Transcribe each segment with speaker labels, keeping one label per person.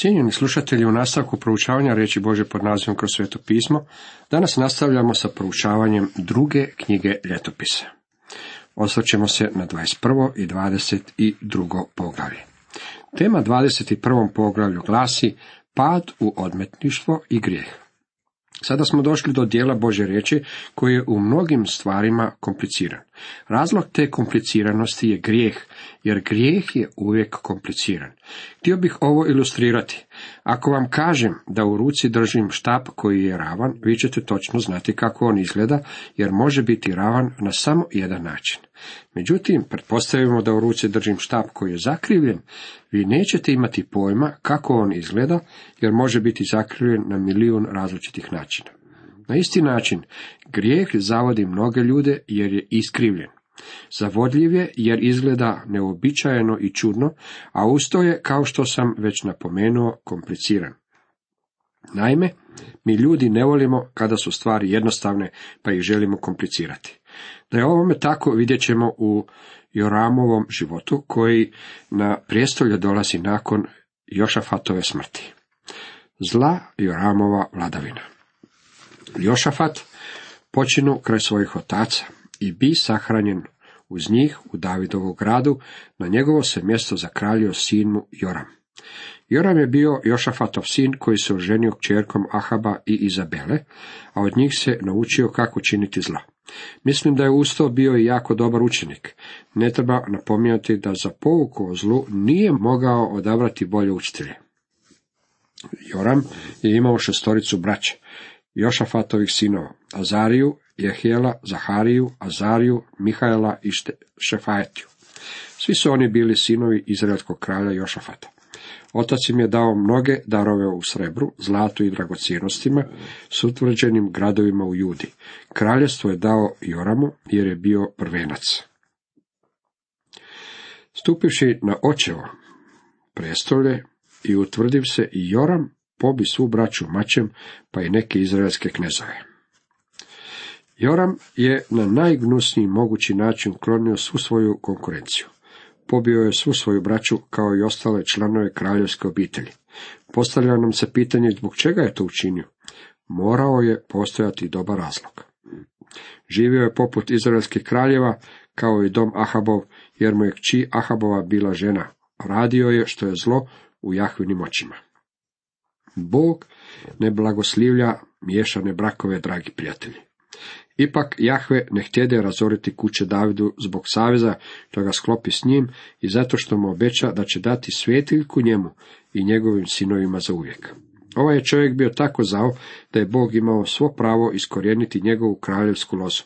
Speaker 1: Cijenjeni slušatelji, u nastavku proučavanja riječi Bože pod nazivom kroz sveto pismo, danas nastavljamo sa proučavanjem druge knjige ljetopisa. Osvrćemo se na 21. i 22. poglavlje. Tema 21. poglavlju glasi pad u odmetništvo i grijeh. Sada smo došli do dijela Bože riječi koji je u mnogim stvarima kompliciran. Razlog te kompliciranosti je grijeh, jer grijeh je uvijek kompliciran. Htio bih ovo ilustrirati. Ako vam kažem da u ruci držim štap koji je ravan, vi ćete točno znati kako on izgleda, jer može biti ravan na samo jedan način. Međutim, pretpostavimo da u ruci držim štap koji je zakrivljen, vi nećete imati pojma kako on izgleda, jer može biti zakrivljen na milijun različitih načina. Na isti način, grijeh zavodi mnoge ljude jer je iskrivljen. Zavodljiv je jer izgleda neobičajeno i čudno, a usto je, kao što sam već napomenuo, kompliciran. Naime, mi ljudi ne volimo kada su stvari jednostavne, pa ih želimo komplicirati. Da je ovome tako vidjet ćemo u Joramovom životu, koji na prijestolje dolazi nakon Jošafatove smrti. Zla Joramova vladavina. Jošafat počinu kraj svojih otaca i bi sahranjen uz njih u Davidovu gradu, na njegovo se mjesto zakraljio sin mu Joram. Joram je bio Jošafatov sin koji se oženio kćerkom Ahaba i Izabele, a od njih se naučio kako činiti zla. Mislim da je usto bio i jako dobar učenik. Ne treba napominjati da za pouku o zlu nije mogao odabrati bolje učitelje. Joram je imao šestoricu braće, Jošafatovih sinova, Azariju, Jehijela, Zahariju, Azariju, Mihajla i Šefajetiju. Svi su oni bili sinovi izraelskog kralja Jošafata. Otac im je dao mnoge darove u srebru, zlatu i dragocjenostima s utvrđenim gradovima u Judi. Kraljestvo je dao Joramu jer je bio prvenac. Stupivši na očevo prestolje i utvrdiv se i Joram pobi svu braću mačem, pa i neke izraelske knezove. Joram je na najgnusniji mogući način klonio svu svoju konkurenciju. Pobio je svu svoju braću kao i ostale članove kraljevske obitelji. Postavlja nam se pitanje zbog čega je to učinio. Morao je postojati dobar razlog. Živio je poput izraelskih kraljeva, kao i dom Ahabov, jer mu je kći Ahabova bila žena. Radio je što je zlo u Jahvinim očima. Bog ne blagoslivlja miješane brakove, dragi prijatelji. Ipak Jahve ne htjede razoriti kuće Davidu zbog saveza što ga sklopi s njim i zato što mu obeća da će dati svetiljku njemu i njegovim sinovima za uvijek. Ovaj je čovjek bio tako zao da je Bog imao svo pravo iskorijeniti njegovu kraljevsku lozu.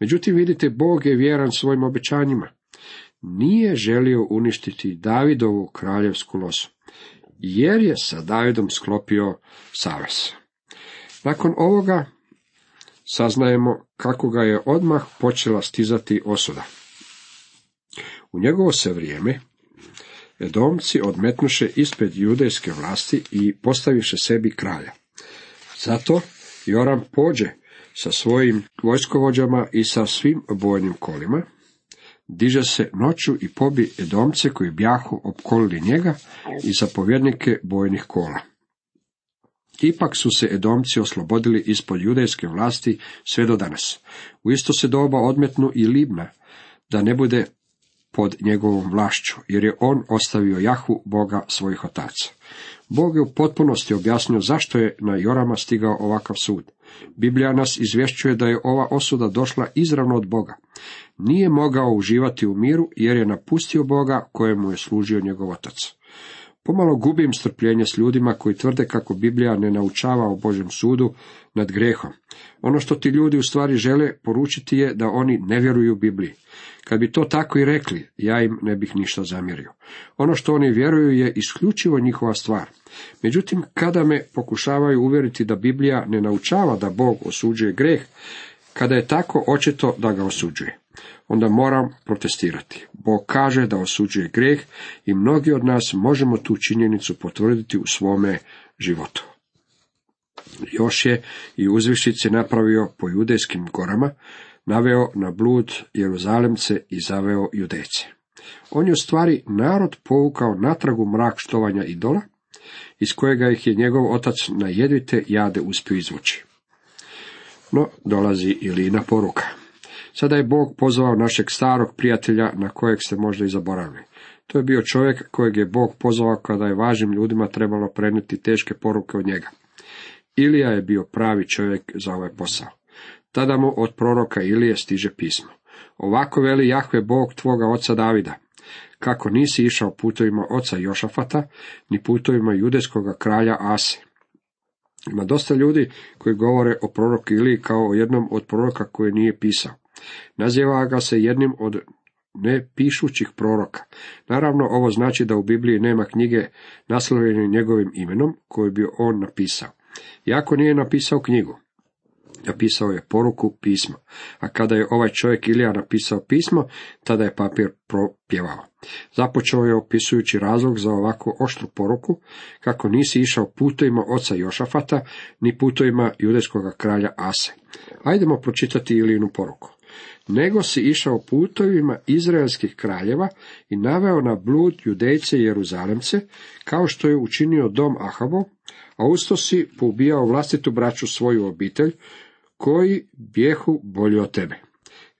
Speaker 1: Međutim, vidite, Bog je vjeran svojim obećanjima. Nije želio uništiti Davidovu kraljevsku lozu, jer je sa Davidom sklopio savez. Nakon ovoga saznajemo kako ga je odmah počela stizati osuda. U njegovo se vrijeme Edomci odmetnuše ispred judejske vlasti i postaviše sebi kralja. Zato Joram pođe sa svojim vojskovođama i sa svim bojnim kolima, diže se noću i pobi Edomce koji bjahu opkolili njega i zapovjednike bojnih kola. Ipak su se Edomci oslobodili ispod judejske vlasti sve do danas. U isto se doba odmetnu i Libna, da ne bude pod njegovom vlašću, jer je on ostavio Jahu, Boga svojih otaca. Bog je u potpunosti objasnio zašto je na Jorama stigao ovakav sud. Biblija nas izvješćuje da je ova osuda došla izravno od Boga. Nije mogao uživati u miru jer je napustio Boga kojemu je služio njegov otac. Pomalo gubim strpljenje s ljudima koji tvrde kako Biblija ne naučava o Božem sudu nad grehom. Ono što ti ljudi u stvari žele poručiti je da oni ne vjeruju Bibliji. Kad bi to tako i rekli, ja im ne bih ništa zamjerio. Ono što oni vjeruju je isključivo njihova stvar. Međutim, kada me pokušavaju uvjeriti da Biblija ne naučava da Bog osuđuje greh, kada je tako očito da ga osuđuje onda moram protestirati. Bog kaže da osuđuje greh i mnogi od nas možemo tu činjenicu potvrditi u svome životu. Još je i uzvišice napravio po judejskim gorama, naveo na blud Jeruzalemce i zaveo judejce. On je u stvari narod povukao natragu mrak štovanja idola, iz kojega ih je njegov otac na jedvite jade uspio izvući. No, dolazi Ilina poruka. Sada je Bog pozvao našeg starog prijatelja na kojeg ste možda i zaboravili. To je bio čovjek kojeg je Bog pozvao kada je važnim ljudima trebalo prenijeti teške poruke od njega. Ilija je bio pravi čovjek za ovaj posao. Tada mu od proroka Ilije stiže pismo. Ovako veli Jahve Bog tvoga oca Davida. Kako nisi išao putovima oca Jošafata, ni putovima judeskoga kralja Ase. Ima dosta ljudi koji govore o proroku Iliji kao o jednom od proroka koji nije pisao. Naziva ga se jednim od nepišućih proroka. Naravno, ovo znači da u Bibliji nema knjige naslovljene njegovim imenom koju bi on napisao. Jako nije napisao knjigu. Napisao je poruku pisma. A kada je ovaj čovjek Ilija napisao pismo, tada je papir propjevao. Započeo je opisujući razlog za ovakvu oštru poruku, kako nisi išao putovima oca Jošafata, ni putovima judejskog kralja Ase. Ajdemo pročitati Ilijinu poruku nego si išao putovima izraelskih kraljeva i naveo na blud judejce i jeruzalemce, kao što je učinio dom Ahabo, a usto si poubijao vlastitu braću svoju obitelj, koji bjehu bolje od tebe.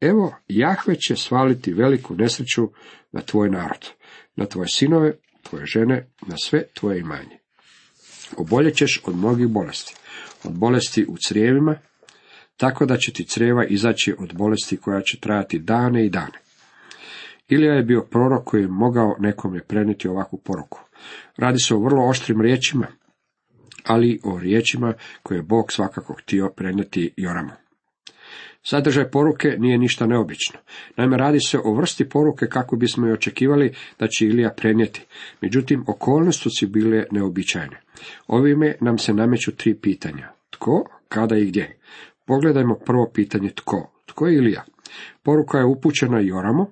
Speaker 1: Evo, Jahve će svaliti veliku nesreću na tvoj narod, na tvoje sinove, tvoje žene, na sve tvoje imanje. Oboljećeš od mnogih bolesti, od bolesti u crijevima, tako da će ti creva izaći od bolesti koja će trajati dane i dane. Ilija je bio prorok koji je mogao nekome prenijeti ovakvu poruku. Radi se o vrlo oštrim riječima, ali o riječima koje je Bog svakako htio prenijeti Joramu. Sadržaj poruke nije ništa neobično. Naime, radi se o vrsti poruke kako bismo i očekivali da će Ilija prenijeti. Međutim, okolnosti su bile neobičajne. Ovime nam se nameću tri pitanja. Tko, kada i gdje? Pogledajmo prvo pitanje tko. Tko je Ilija? Poruka je upućena Joramo,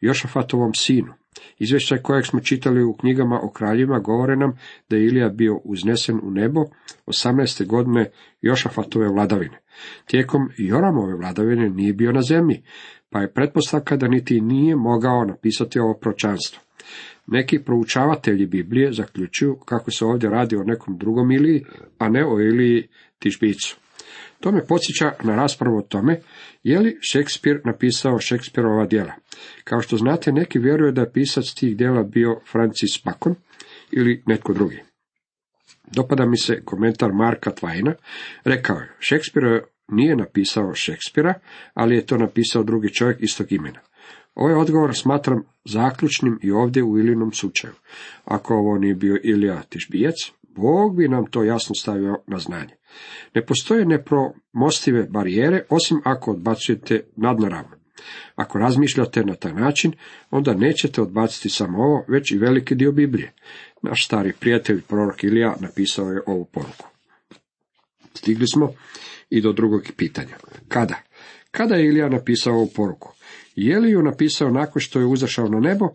Speaker 1: Jošafatovom sinu. Izvještaj kojeg smo čitali u knjigama o kraljima govore nam da je Ilija bio uznesen u nebo 18. godine Jošafatove vladavine. Tijekom Joramove vladavine nije bio na zemlji, pa je pretpostavka da niti nije mogao napisati ovo pročanstvo. Neki proučavatelji Biblije zaključuju kako se ovdje radi o nekom drugom Iliji, a ne o Iliji Tišbicu. To me podsjeća na raspravu o tome, je li Šekspir napisao Šekspirova djela. Kao što znate, neki vjeruju da je pisac tih djela bio Francis Bacon ili netko drugi. Dopada mi se komentar Marka Tvajna, rekao je, Šekspir nije napisao Šekspira, ali je to napisao drugi čovjek istog imena. Ovaj odgovor smatram zaključnim i ovdje u Ilinom slučaju. Ako ovo nije bio Ilija Tišbijac, Bog bi nam to jasno stavio na znanje. Ne postoje nepromostive barijere, osim ako odbacujete nadnaravno. Ako razmišljate na taj način, onda nećete odbaciti samo ovo, već i veliki dio Biblije. Naš stari prijatelj, prorok Ilija, napisao je ovu poruku. Stigli smo i do drugog pitanja. Kada? Kada je Ilija napisao ovu poruku? Je li ju napisao nakon što je uzašao na nebo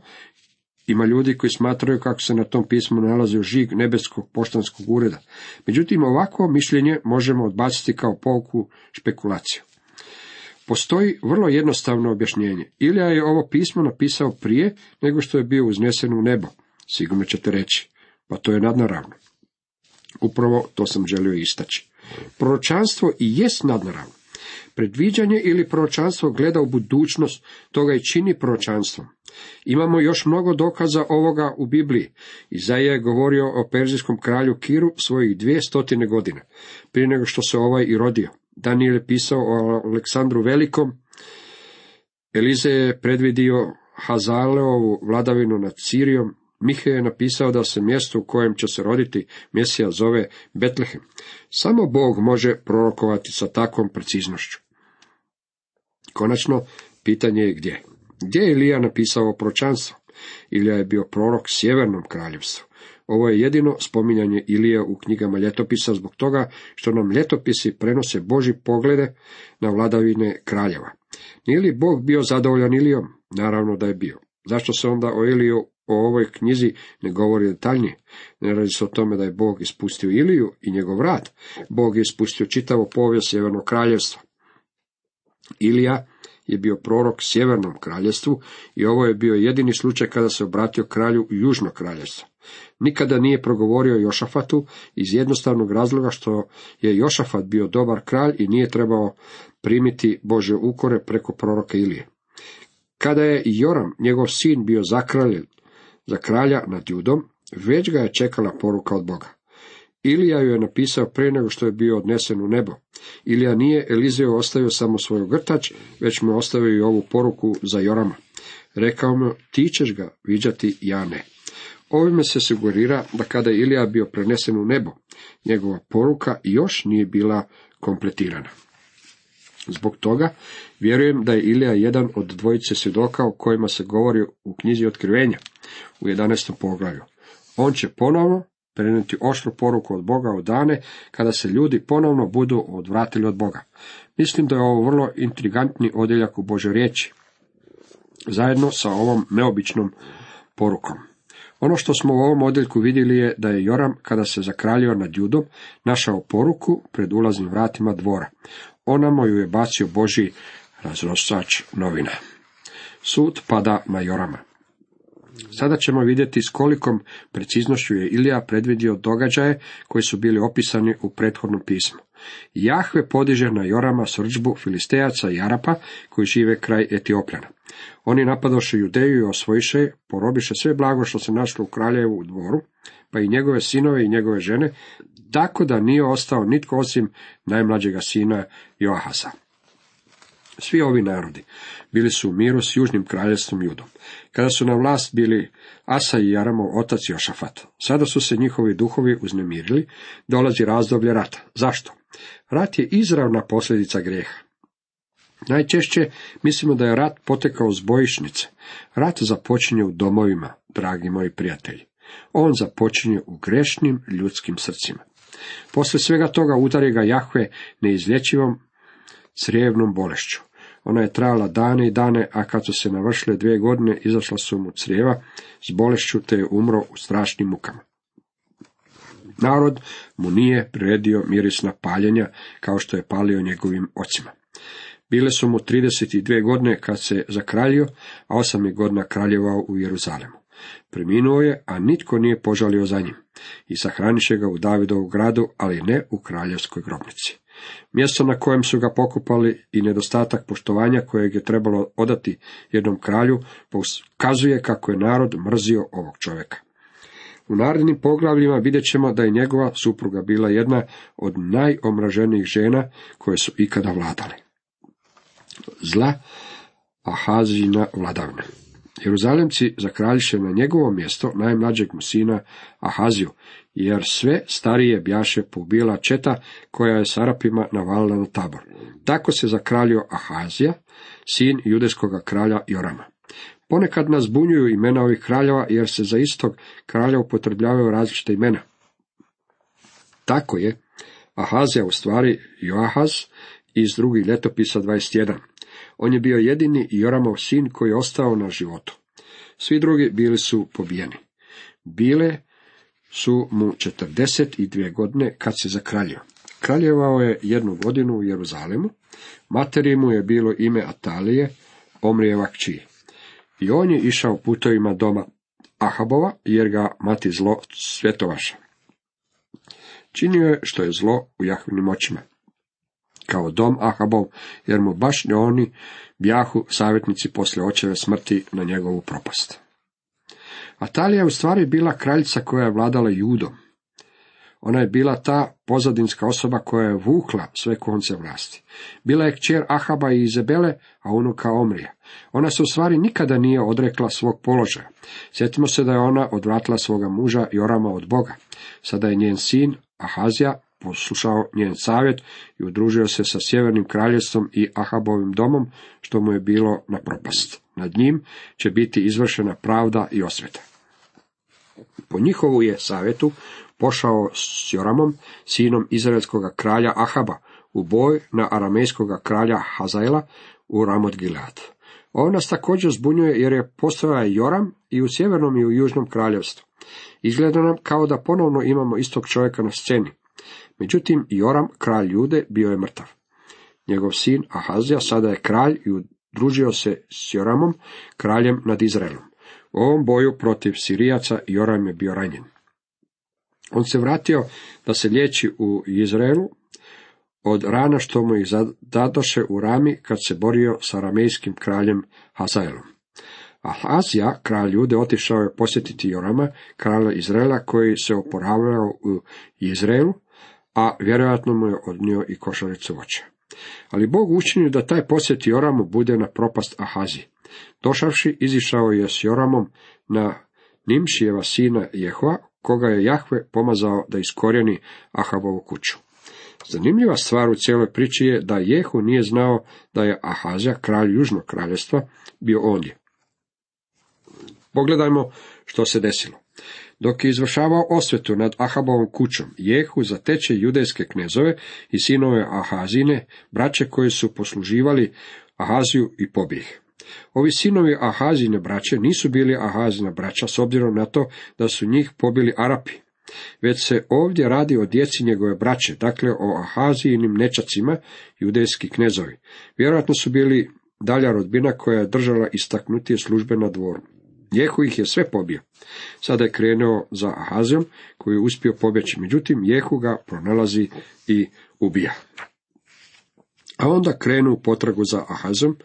Speaker 1: ima ljudi koji smatraju kako se na tom pismu nalazi žig nebeskog poštanskog ureda. Međutim, ovako mišljenje možemo odbaciti kao pouku špekulaciju. Postoji vrlo jednostavno objašnjenje. Ilija je ovo pismo napisao prije nego što je bio uznesen u nebo. Sigurno ćete reći. Pa to je nadnaravno. Upravo to sam želio istaći. Proročanstvo i jest nadnaravno. Predviđanje ili proročanstvo gleda u budućnost, toga i čini proročanstvom. Imamo još mnogo dokaza ovoga u Bibliji. Izaija je govorio o perzijskom kralju Kiru svojih dvije stotine godina, prije nego što se ovaj i rodio. Daniel je pisao o Aleksandru Velikom, Elize je predvidio Hazaleovu vladavinu nad Sirijom, Mihe je napisao da se mjesto u kojem će se roditi Mesija zove Betlehem. Samo Bog može prorokovati sa takvom preciznošću. Konačno, pitanje je gdje. Gdje je Ilija napisao pročanstvo? Ilija je bio prorok sjevernom kraljevstvu. Ovo je jedino spominjanje Ilije u knjigama ljetopisa zbog toga što nam ljetopisi prenose Boži poglede na vladavine kraljeva. Nije li Bog bio zadovoljan Ilijom? Naravno da je bio. Zašto se onda o Iliju o ovoj knjizi ne govori detaljnije? Ne radi se o tome da je Bog ispustio Iliju i njegov rad. Bog je ispustio čitavo povijest Sjevernog kraljevstva. Ilija je bio prorok sjevernom kraljestvu i ovo je bio jedini slučaj kada se obratio kralju u južno kraljevstvo. Nikada nije progovorio Jošafatu iz jednostavnog razloga što je Jošafat bio dobar kralj i nije trebao primiti Bože ukore preko proroka Ilije. Kada je Joram, njegov sin, bio zakraljen za kralja nad Judom, već ga je čekala poruka od Boga. Ilija ju je napisao prije nego što je bio odnesen u nebo. Ilija nije Elizeo ostavio samo svoju grtač, već mu ostavio i ovu poruku za Jorama. Rekao mu, ti ćeš ga viđati, ja ne. Ovime se sugerira da kada je Ilija bio prenesen u nebo, njegova poruka još nije bila kompletirana. Zbog toga vjerujem da je Ilija jedan od dvojice svjedoka o kojima se govori u knjizi Otkrivenja u 11. poglavlju. On će ponovno prenijeti oštru poruku od Boga od dane kada se ljudi ponovno budu odvratili od Boga. Mislim da je ovo vrlo intrigantni odjeljak u Božoj riječi, zajedno sa ovom neobičnom porukom. Ono što smo u ovom odjeljku vidjeli je da je Joram, kada se zakraljio nad Judom, našao poruku pred ulaznim vratima dvora. Ona mu ju je bacio Boži razrosač novina. Sud pada na Jorama. Sada ćemo vidjeti s kolikom preciznošću je Ilija predvidio događaje koji su bili opisani u prethodnom pismu. Jahve podiže na Jorama srđbu filistejaca i Arapa koji žive kraj Etiopljana. Oni napadoše Judeju i osvojiše, porobiše sve blago što se našlo u kraljevu dvoru, pa i njegove sinove i njegove žene, tako da nije ostao nitko osim najmlađega sina Joahasa. Svi ovi narodi bili su u miru s južnim kraljevstvom Judom. Kada su na vlast bili Asa i Jaramov otac Jošafat, sada su se njihovi duhovi uznemirili, dolazi razdoblje rata. Zašto? Rat je izravna posljedica grijeha. Najčešće mislimo da je rat potekao s bojišnice. Rat započinje u domovima, dragi moji prijatelji. On započinje u grešnim ljudskim srcima. Poslije svega toga udari ga Jahve neizlječivom crijevnom bolešću. Ona je trajala dane i dane, a kad su se navršile dvije godine, izašla su mu crijeva s bolešću, te je umro u strašnim mukama. Narod mu nije priredio mirisna paljenja, kao što je palio njegovim ocima. Bile su mu 32 godine kad se zakraljio, a osam je godina kraljevao u Jeruzalemu. Preminuo je, a nitko nije požalio za njim. I sahraniše ga u Davidovu gradu, ali ne u kraljevskoj grobnici. Mjesto na kojem su ga pokupali i nedostatak poštovanja kojeg je trebalo odati jednom kralju pokazuje kako je narod mrzio ovog čovjeka. U narednim poglavljima vidjet ćemo da je njegova supruga bila jedna od najomraženijih žena koje su ikada vladale. Zla Ahazina vladavna. Jeruzalemci zakraljiše na njegovo mjesto najmlađeg mu sina Ahaziju, jer sve starije bjaše pobila četa koja je s Arapima navalila na tabor. Tako se zakraljio Ahazija, sin judeskog kralja Jorama. Ponekad nas bunjuju imena ovih kraljeva, jer se za istog kralja upotrebljavaju različite imena. Tako je Ahazija u stvari Joahaz iz drugih ljetopisa 21. On je bio jedini Joramov sin koji je ostao na životu. Svi drugi bili su pobijeni. Bile su mu 42 godine kad se zakraljio. Kraljevao je jednu godinu u Jeruzalemu, materi mu je bilo ime Atalije, Omrijeva kći. I on je išao putovima doma Ahabova, jer ga mati zlo svjetovaša. Činio je što je zlo u Jahvinim očima kao dom Ahabov, jer mu baš ne oni bjahu savjetnici poslije očeve smrti na njegovu propast. Atalija je u stvari bila kraljica koja je vladala judom. Ona je bila ta pozadinska osoba koja je vukla sve konce vlasti. Bila je kćer Ahaba i Izabele, a unuka Omrija. Ona se u stvari nikada nije odrekla svog položaja. Sjetimo se da je ona odvratila svoga muža Jorama od Boga. Sada je njen sin Ahazija poslušao njen savjet i udružio se sa sjevernim kraljevstvom i Ahabovim domom, što mu je bilo na propast. Nad njim će biti izvršena pravda i osveta. Po njihovu je savjetu pošao s Joramom, sinom izraelskog kralja Ahaba, u boj na aramejskog kralja Hazaela u Ramot Gilead. Ovo nas također zbunjuje jer je postojao Joram i u sjevernom i u južnom kraljevstvu. Izgleda nam kao da ponovno imamo istog čovjeka na sceni. Međutim, Joram, kralj Jude, bio je mrtav. Njegov sin Ahazija sada je kralj i u družio se s Joramom, kraljem nad Izraelom. U ovom boju protiv Sirijaca Joram je bio ranjen. On se vratio da se liječi u Izraelu od rana što mu ih zadadoše u Rami kad se borio sa ramejskim kraljem Hazaelom. Ahazija, kralj Jude, otišao je posjetiti Jorama, kralja Izraela, koji se oporavljao u Izraelu, a vjerojatno mu je odnio i košaricu voća. Ali Bog učinio da taj posjet Joramu bude na propast Ahazi. Došavši, izišao je s Joramom na Nimšijeva sina Jehova, koga je Jahve pomazao da iskorijeni Ahabovu kuću. Zanimljiva stvar u cijeloj priči je da Jehu nije znao da je Ahazija, kralj južnog kraljestva, bio ondje. Pogledajmo što se desilo. Dok je izvršavao osvetu nad Ahabovom kućom, Jehu zateče judejske knezove i sinove Ahazine, braće koji su posluživali Ahaziju i pobih. Ovi sinovi Ahazine braće nisu bili Ahazina braća s obzirom na to da su njih pobili Arapi. Već se ovdje radi o djeci njegove braće, dakle o Ahazijinim nečacima, judejski knezovi. Vjerojatno su bili dalja rodbina koja je držala istaknutije službe na dvoru. Jehu ih je sve pobio. Sada je krenuo za Ahazijom, koji je uspio pobjeći. Međutim, Jehu ga pronalazi i ubija. A onda krenu u potragu za Ahazom,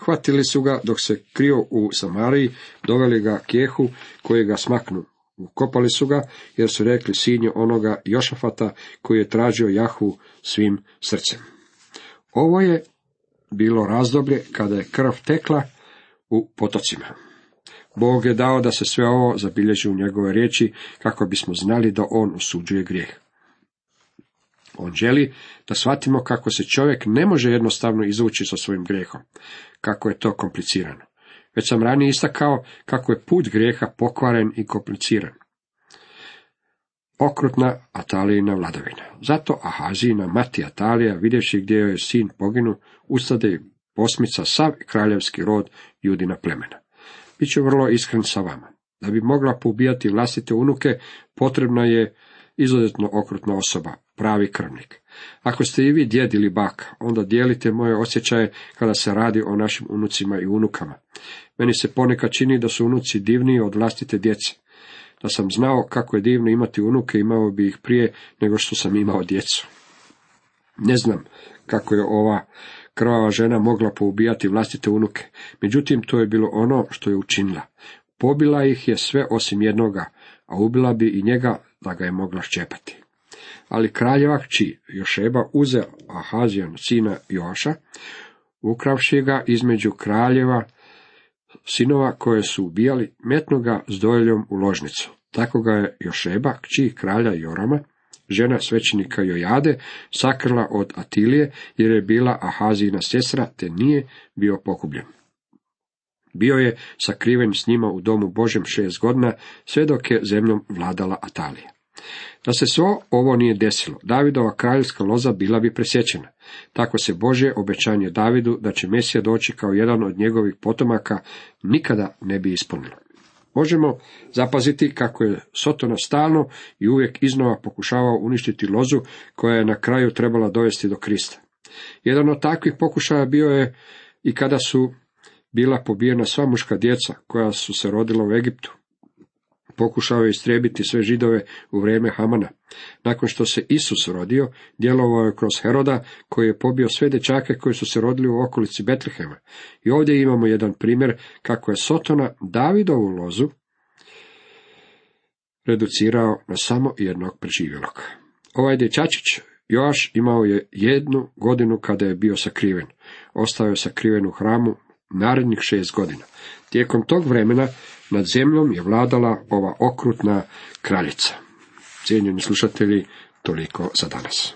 Speaker 1: uhvatili su ga dok se krio u Samariji, doveli ga k Jehu, koji ga smaknu. Ukopali su ga, jer su rekli sinju onoga Jošafata, koji je tražio Jahu svim srcem. Ovo je bilo razdoblje kada je krv tekla u potocima. Bog je dao da se sve ovo zabilježi u njegove riječi, kako bismo znali da on osuđuje grijeh. On želi da shvatimo kako se čovjek ne može jednostavno izvući sa svojim grijehom, kako je to komplicirano. Već sam ranije istakao kako je put grijeha pokvaren i kompliciran. Okrutna Atalijina vladavina. Zato Ahazina mati Atalija, vidjevši gdje joj je sin poginu, ustade i posmica sav kraljevski rod judina plemena. Biću vrlo iskren sa vama. Da bi mogla poubijati vlastite unuke, potrebna je izuzetno okrutna osoba, pravi krvnik. Ako ste i vi djed ili baka, onda dijelite moje osjećaje kada se radi o našim unucima i unukama. Meni se ponekad čini da su unuci divniji od vlastite djece. Da sam znao kako je divno imati unuke, imao bi ih prije nego što sam imao djecu. Ne znam kako je ova krvava žena mogla poubijati vlastite unuke, međutim to je bilo ono što je učinila. Pobila ih je sve osim jednoga, a ubila bi i njega da ga je mogla ščepati. Ali kraljeva kći Jošeba uze Ahazijan sina Joaša, ukravši ga između kraljeva sinova koje su ubijali, metnu ga s dojeljom u ložnicu. Tako ga je Jošeba, kći kralja Jorama, žena svećenika Jojade, sakrla od Atilije, jer je bila Ahazina sestra, te nije bio pokubljen. Bio je sakriven s njima u domu Božem šest godina, sve dok je zemljom vladala Atalija. Da se svo ovo nije desilo, Davidova kraljevska loza bila bi presjećena. Tako se Bože obećanje Davidu da će Mesija doći kao jedan od njegovih potomaka nikada ne bi ispunilo. Možemo zapaziti kako je Sotona stalno i uvijek iznova pokušavao uništiti lozu koja je na kraju trebala dovesti do Krista. Jedan od takvih pokušaja bio je i kada su bila pobijena sva muška djeca koja su se rodila u Egiptu. Pokušao je istrijebiti sve židove u vrijeme Hamana. Nakon što se Isus rodio, djelovao je kroz Heroda, koji je pobio sve dečake koji su se rodili u okolici Betlehema. I ovdje imamo jedan primjer kako je Sotona Davidovu lozu reducirao na samo jednog preživjelog. Ovaj dječačić Joaš imao je jednu godinu kada je bio sakriven. Ostao je sakriven u hramu narednih šest godina. Tijekom tog vremena nad zemljom je vladala ova okrutna kraljica. Cijenjeni slušatelji, toliko za danas.